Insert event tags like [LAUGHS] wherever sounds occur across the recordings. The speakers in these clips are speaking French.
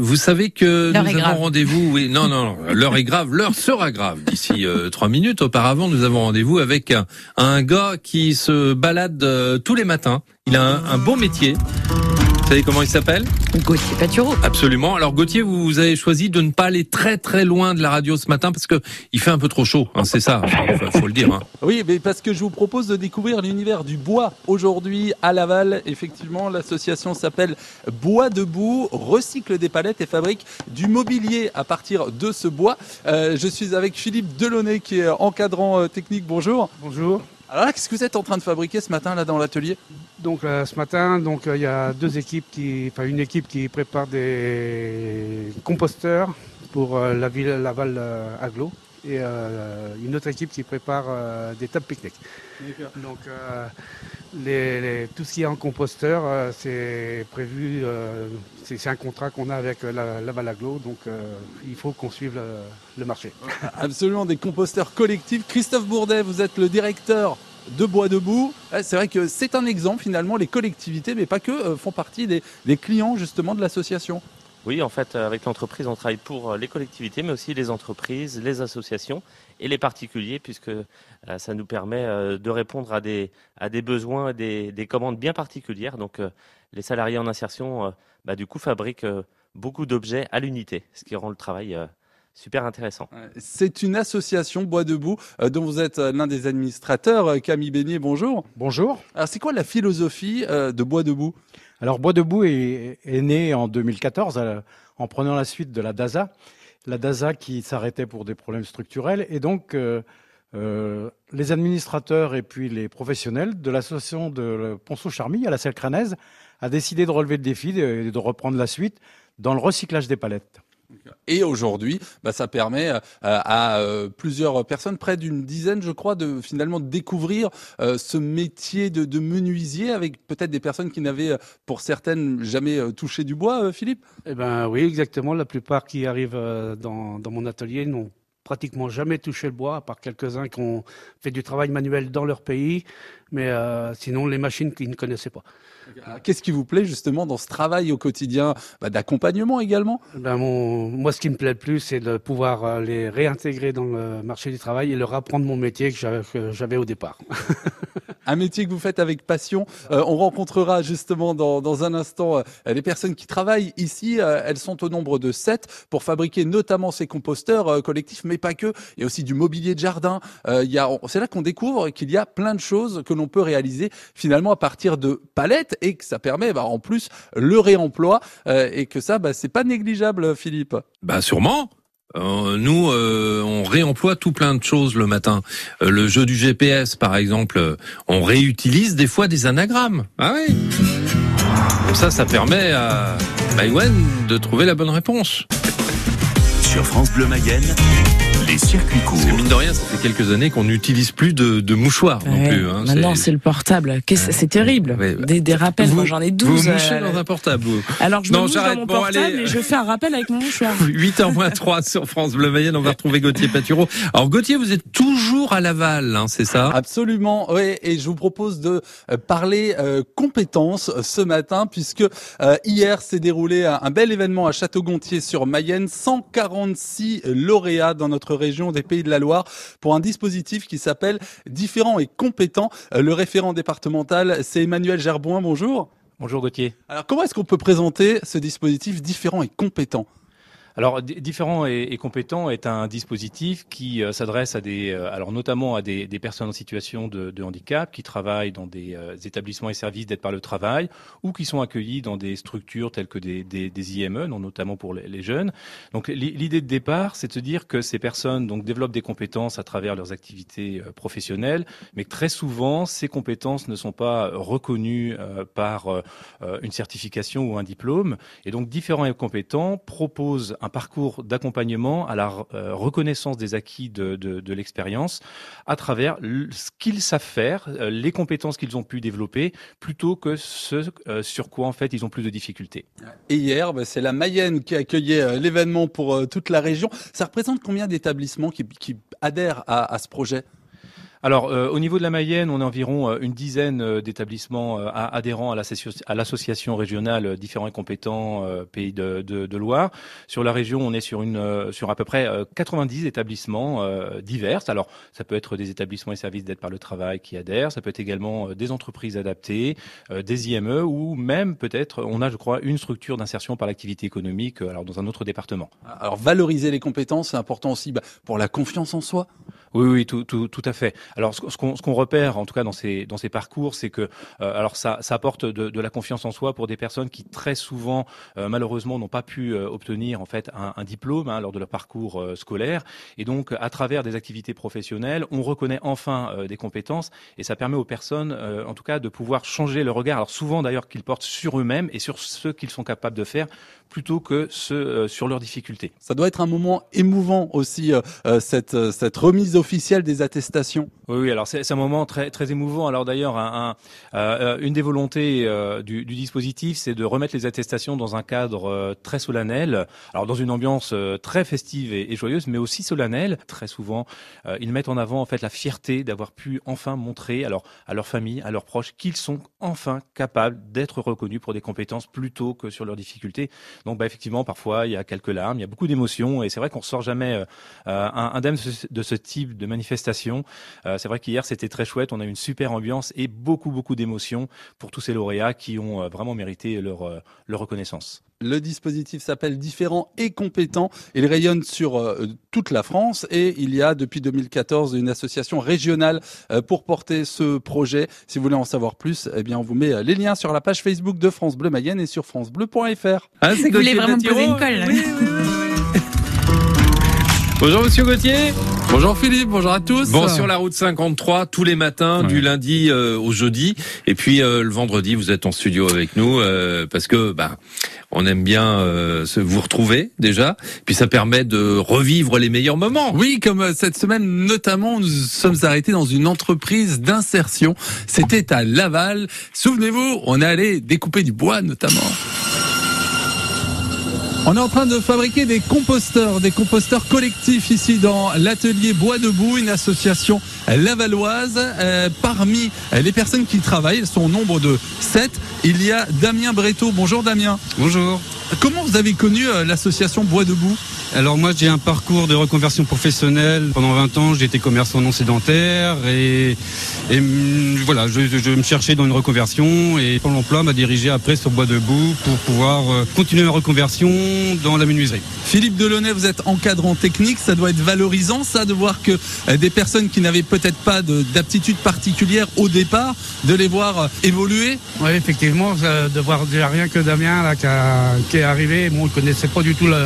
Vous savez que nous avons rendez-vous. Oui, non, non, non, l'heure est grave. L'heure sera grave d'ici euh, trois minutes. Auparavant, nous avons rendez-vous avec un, un gars qui se balade euh, tous les matins. Il a un, un beau métier. Vous savez comment il s'appelle? Gauthier Patureau. Absolument. Alors Gauthier, vous, vous avez choisi de ne pas aller très très loin de la radio ce matin parce que il fait un peu trop chaud. hein, c'est ça, faut, faut le dire. hein. [LAUGHS] Oui, mais parce que je vous propose de découvrir l'univers du bois aujourd'hui à Laval. Effectivement, l'association s'appelle Bois debout, recycle des palettes et fabrique du mobilier à partir de ce bois. Euh, je suis avec Philippe Delaunay qui est encadrant euh, technique. Bonjour. Bonjour. Alors là, qu'est-ce que vous êtes en train de fabriquer ce matin là dans l'atelier? Donc euh, ce matin, donc euh, il y a deux équipes qui, enfin une équipe qui prépare des composteurs pour euh, la ville Laval Aglo et une autre équipe qui prépare des tables pique-nique. Donc les- les- tout ce qui est en composteur, c'est prévu, c'est un contrat qu'on a avec la, Laval Aglo, donc il faut qu'on suive le, le marché. Absolument, des composteurs collectifs. Christophe Bourdet, vous êtes le directeur de Bois Debout. Ouais, C'est vrai que c'est un exemple finalement, les collectivités, mais pas que, euh, font partie des, clients justement de l'association. Oui, en fait, euh, avec l'entreprise, on travaille pour euh, les collectivités, mais aussi les entreprises, les associations et les particuliers, puisque ça nous permet de répondre à des, à des besoins, des, des commandes bien particulières. Donc, les salariés en insertion, bah, du coup, fabriquent beaucoup d'objets à l'unité, ce qui rend le travail super intéressant. C'est une association Bois Debout euh, dont vous êtes euh, l'un des administrateurs. Euh, Camille Beignet, bonjour. Bonjour. Alors c'est quoi la philosophie euh, de Bois Debout? Alors Bois debout est, est né en 2014 euh, en prenant la suite de la DASA, la DASA qui s'arrêtait pour des problèmes structurels et donc euh, euh, les administrateurs et puis les professionnels de l'association de Ponceau-Charmille à la Selle Cranaise a décidé de relever le défi et de reprendre la suite dans le recyclage des palettes. Et aujourd'hui, bah, ça permet euh, à euh, plusieurs personnes, près d'une dizaine, je crois, de finalement découvrir euh, ce métier de, menuisier avec peut-être des personnes qui n'avaient, pour certaines, jamais touché du bois. Philippe? Eh ben oui, exactement. La plupart qui arrivent dans, dans mon atelier n'ont pratiquement jamais touché le bois, à part quelques-uns qui ont fait du travail manuel dans leur pays, mais euh, sinon les machines qu'ils ne connaissaient pas. Alors, Qu'est-ce qui vous plaît justement dans ce travail au quotidien bah, d'accompagnement également? Ben mon, moi, ce qui me plaît le plus, c'est de pouvoir euh, les réintégrer dans le marché du travail et leur apprendre mon métier que j'avais au départ. [LAUGHS] un métier que vous faites avec passion. Euh, on rencontrera justement dans, dans un instant euh, les personnes qui travaillent ici. Euh, elles sont au nombre de sept pour fabriquer notamment ces composteurs euh, collectifs, mais pas que. Il y a aussi du mobilier de jardin. Euh, il y a, c'est là qu'on découvre qu'il y a plein de choses que l'on peut réaliser finalement à partir de palettes et que ça permet bah, en plus le réemploi euh, et que ça, bah, c'est pas négligeable, Philippe. Bah sûrement. Euh, nous, euh, on réemploie tout plein de choses le matin. Euh, le jeu du GPS, par exemple, euh, on réutilise des fois des anagrammes. Ah oui. Comme ça, ça permet à Maïwen de trouver la bonne réponse. Sur France Bleu Mayenne, les circuits courts. Parce que mine de rien, ça fait quelques années qu'on n'utilise plus de, de mouchoirs non plus. hein. Maintenant, c'est le portable. Qu'est-ce- C'est terrible. Ouais, bah, Des, des rappels. vous- Moi, j'en ai Vous 12. vous mouchez euh, dans un portable, vous. Alors, je Non, me mouche dans mon Bon, portable allez. et je fais un rappel avec mon mouchoir. [LAUGHS] 8h3 sur France Bleu Mayenne, on va retrouver Gauthier Patureau. Alors Gauthier, vous êtes toujours à Laval, hein, c'est ça? Absolument, oui. Et je vous propose de euh, parler euh, compétences euh, ce matin, puisque euh, hier s'est déroulé un, un bel événement à Château-Gontier sur Mayenne. 146 lauréats dans notre région des Pays de la Loire pour un dispositif qui s'appelle Différents et compétents. Euh, le référent départemental, c'est Emmanuel Gerboin. Bonjour. Bonjour Gauthier. Alors comment est-ce qu'on peut présenter ce dispositif Différents et compétents Alors, di- différent et, et compétent est un dispositif qui euh, s'adresse à des, euh, alors notamment à des, personnes en situation de, handicap qui travaillent dans des euh, établissements et services d'aide par le travail ou qui sont accueillis dans des structures telles que des, IME, notamment pour les, jeunes. Donc, l'i- l'idée de départ, c'est de se dire que ces personnes développent des compétences à travers leurs activités professionnelles, mais que très souvent ces compétences ne sont pas reconnues par une certification ou un diplôme. Et donc, différents et compétents proposent un parcours d'accompagnement à la euh, reconnaissance des acquis de, l'expérience à travers ce qu'ils savent faire, euh, les compétences qu'ils ont pu développer, plutôt que ce euh, sur quoi en fait ils ont plus de difficultés. Et hier, bah, c'est la Mayenne qui accueillait l'événement pour toute la région. Ça représente combien d'établissements qui, adhèrent à ce projet? Alors, euh, au niveau de la Mayenne, on a environ euh, une dizaine euh, d'établissements adhérents à l'associ- à l'association régionale Différents et Compétents Pays de, Loire. Sur la région, on est sur, à peu près euh, 90 établissements divers. Alors, ça peut être des établissements et services d'aide par le travail qui adhèrent, ça peut être également des entreprises adaptées, des IME ou même peut-être, on a, je crois, une structure d'insertion par l'activité économique alors dans un autre département. Alors valoriser les compétences, c'est important aussi bah, pour la confiance en soi. Oui, oui, tout, à fait. Alors, ce, qu'on repère, en tout cas dans ces, parcours, c'est que, euh, alors ça, apporte de, la confiance en soi pour des personnes qui très souvent, euh, malheureusement, n'ont pas pu euh, obtenir en fait un, diplôme hein, lors de leur parcours scolaire. Et donc, à travers des activités professionnelles, on reconnaît enfin des compétences et ça permet aux personnes, en tout cas, de pouvoir changer le regard. Alors souvent, d'ailleurs, qu'ils portent sur eux-mêmes et sur ce qu'ils sont capables de faire, plutôt que sur leurs difficultés. Ça doit être un moment émouvant aussi, cette, cette remise officielle des attestations. Oui, alors c'est un moment très très émouvant. Alors d'ailleurs, euh, une des volontés euh, du, dispositif, c'est de remettre les attestations dans un cadre euh, très solennel. Alors dans une ambiance très festive et, joyeuse, mais aussi solennelle. Très souvent, ils mettent en avant en fait la fierté d'avoir pu enfin montrer, à leur famille, à leurs proches, qu'ils sont enfin capables d'être reconnus pour des compétences plutôt que sur leurs difficultés. Donc bah, effectivement, parfois il y a quelques larmes, il y a beaucoup d'émotions, et c'est vrai qu'on sort jamais un- indemne de ce- ce type de manifestation. Euh, c'est vrai qu'hier c'était très chouette, on a eu une super ambiance et beaucoup beaucoup d'émotions pour tous ces lauréats qui ont euh, vraiment mérité leur, euh, leur reconnaissance. Le dispositif s'appelle Différents et compétents. Il rayonne sur euh, toute la France et il y a depuis 2014 une association régionale euh, pour porter ce projet. Si vous voulez en savoir plus, eh bien on vous met euh, les liens sur la page Facebook de France Bleu Mayenne et sur francebleu.fr. Ah, c'est Vous voulez vraiment me poser une colle là Bonjour Monsieur Gauthier. Bonjour Philippe, bonjour à tous. Bon, sur la route 53, tous les matins, du lundi euh, au jeudi. Et puis euh, le vendredi, vous êtes en studio avec nous euh, parce que bah, on aime bien euh, se vous retrouver déjà. Puis ça permet de revivre les meilleurs moments. Oui, comme euh, cette semaine notamment, nous sommes arrêtés dans une entreprise d'insertion. C'était à Laval. Souvenez-vous, on est allé découper du bois notamment. On est en train de fabriquer des composteurs, des composteurs collectifs ici dans l'atelier Bois Debout, une association lavalloise. Euh, parmi les personnes qui travaillent, elles sont au nombre de 7. Il y a Damien Breteau. Bonjour Damien. Bonjour. Comment vous avez connu euh, l'association Bois Debout? Alors moi j'ai un parcours de reconversion professionnelle. Pendant 20 ans j'ai été commerçant non sédentaire et, et hum, voilà, je, me cherchais dans une reconversion et Pôle emploi m'a dirigé après sur Bois Debout pour pouvoir euh, continuer ma reconversion dans la menuiserie. Philippe Delaunay, vous êtes encadrant technique, ça doit être valorisant ça de voir que des personnes qui n'avaient peut-être pas de- d'aptitude particulière au départ, de les voir euh, évoluer. Oui, effectivement, de voir déjà rien que Damien là, qui, a- qui est arrivé, bon, il connaissait pas du tout le,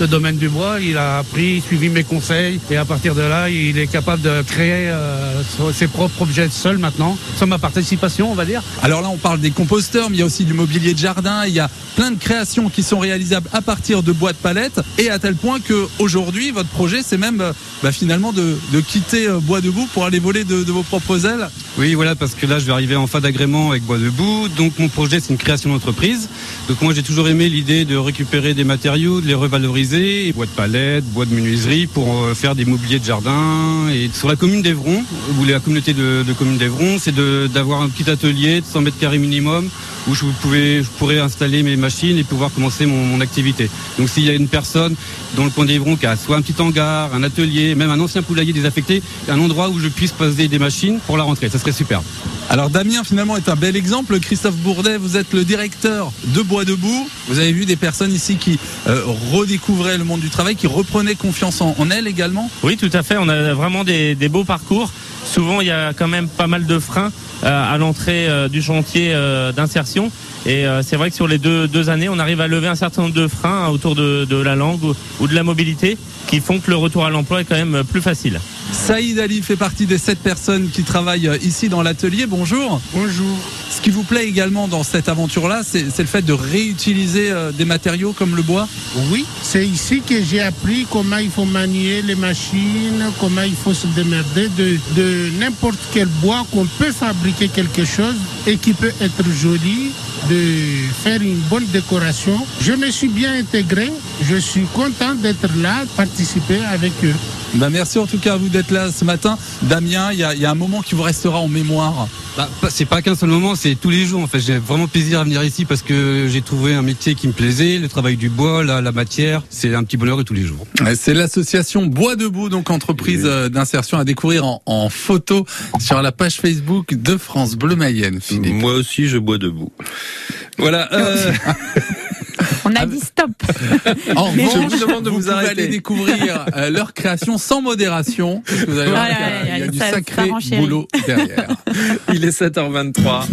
le domaine du bois, il a appris, suivi mes conseils et à partir de là, il est capable de créer euh, ses propres objets seul maintenant, sans ma participation, on va dire. Alors là, on parle des composteurs, mais il y a aussi du mobilier de jardin. Il y a plein de créations qui sont réalisables à partir de bois de palette, et à tel point que aujourd'hui, votre projet, c'est même euh, bah, finalement de, de quitter Bois Debout pour aller voler de, vos propres ailes. Oui, voilà, parce que là, je vais arriver en fin d'agrément avec Bois Debout. Donc, mon projet, c'est une création d'entreprise. Donc, moi, j'ai toujours aimé l'idée de récupérer des matériaux, de les revaloriser, bois de palette, bois de menuiserie, pour euh, faire des mobiliers de jardin. Et sur la commune d'Evron, ou la communauté de, communes d'Evron, c'est d'avoir un petit atelier de 100 mètres carrés minimum où je, pouvais, je pourrais installer mes machines et pouvoir commencer mon, mon activité. Donc, s'il y a une personne dans le coin d'Evron qui a soit un petit hangar, un atelier, même un ancien poulailler désaffecté, un endroit où je puisse poser des machines pour la rentrée. Ça serait super. Alors Damien finalement est un bel exemple. Christophe Bourdet, vous êtes le directeur de Bois Debout. Vous avez vu des personnes ici qui euh, redécouvraient le monde du travail, qui reprenaient confiance en, en elles également. Oui, tout à fait. On a vraiment des, des beaux parcours. Souvent, il y a quand même pas mal de freins euh, à l'entrée euh, du chantier euh, d'insertion. Et euh, c'est vrai que sur les deux, deux années, on arrive à lever un certain nombre de freins hein, autour de, de la langue ou, ou de la mobilité qui font que le retour à l'emploi est quand même plus facile. Saïd Ali fait partie des sept personnes qui travaillent ici dans l'atelier. Bonjour. Bonjour. Ce qui vous plaît également dans cette aventure-là, c'est c'est le fait de réutiliser euh, des matériaux comme le bois? Oui, c'est ici que j'ai appris comment il faut manier les machines, comment il faut se démerder de, de n'importe quel bois qu'on peut fabriquer quelque chose et qui peut être joli, de faire une bonne décoration. Je me suis bien intégré, je suis content d'être là, participer avec eux. Bah, merci en tout cas à vous d'être là ce matin. Damien, il y a, il y a un moment qui vous restera en mémoire. Bah, c'est pas qu'un seul moment, c'est tous les jours. En fait, j'ai vraiment plaisir à venir ici parce que j'ai trouvé un métier qui me plaisait, le travail du bois, la, la matière. C'est un petit bonheur de tous les jours. C'est l'association Bois Debout, donc entreprise euh, d'insertion à découvrir en, en photo sur la page Facebook de France Bleu Mayenne. Philippe. Moi aussi, je bois debout. Voilà. euh, [LAUGHS] On a dit stop. En [LAUGHS] Mais revanche, je vous demande de vous arrêter. aller découvrir euh, leur création sans modération. Parce que vous allez voir y a- il y a du sacré boulot derrière. il est 7h23.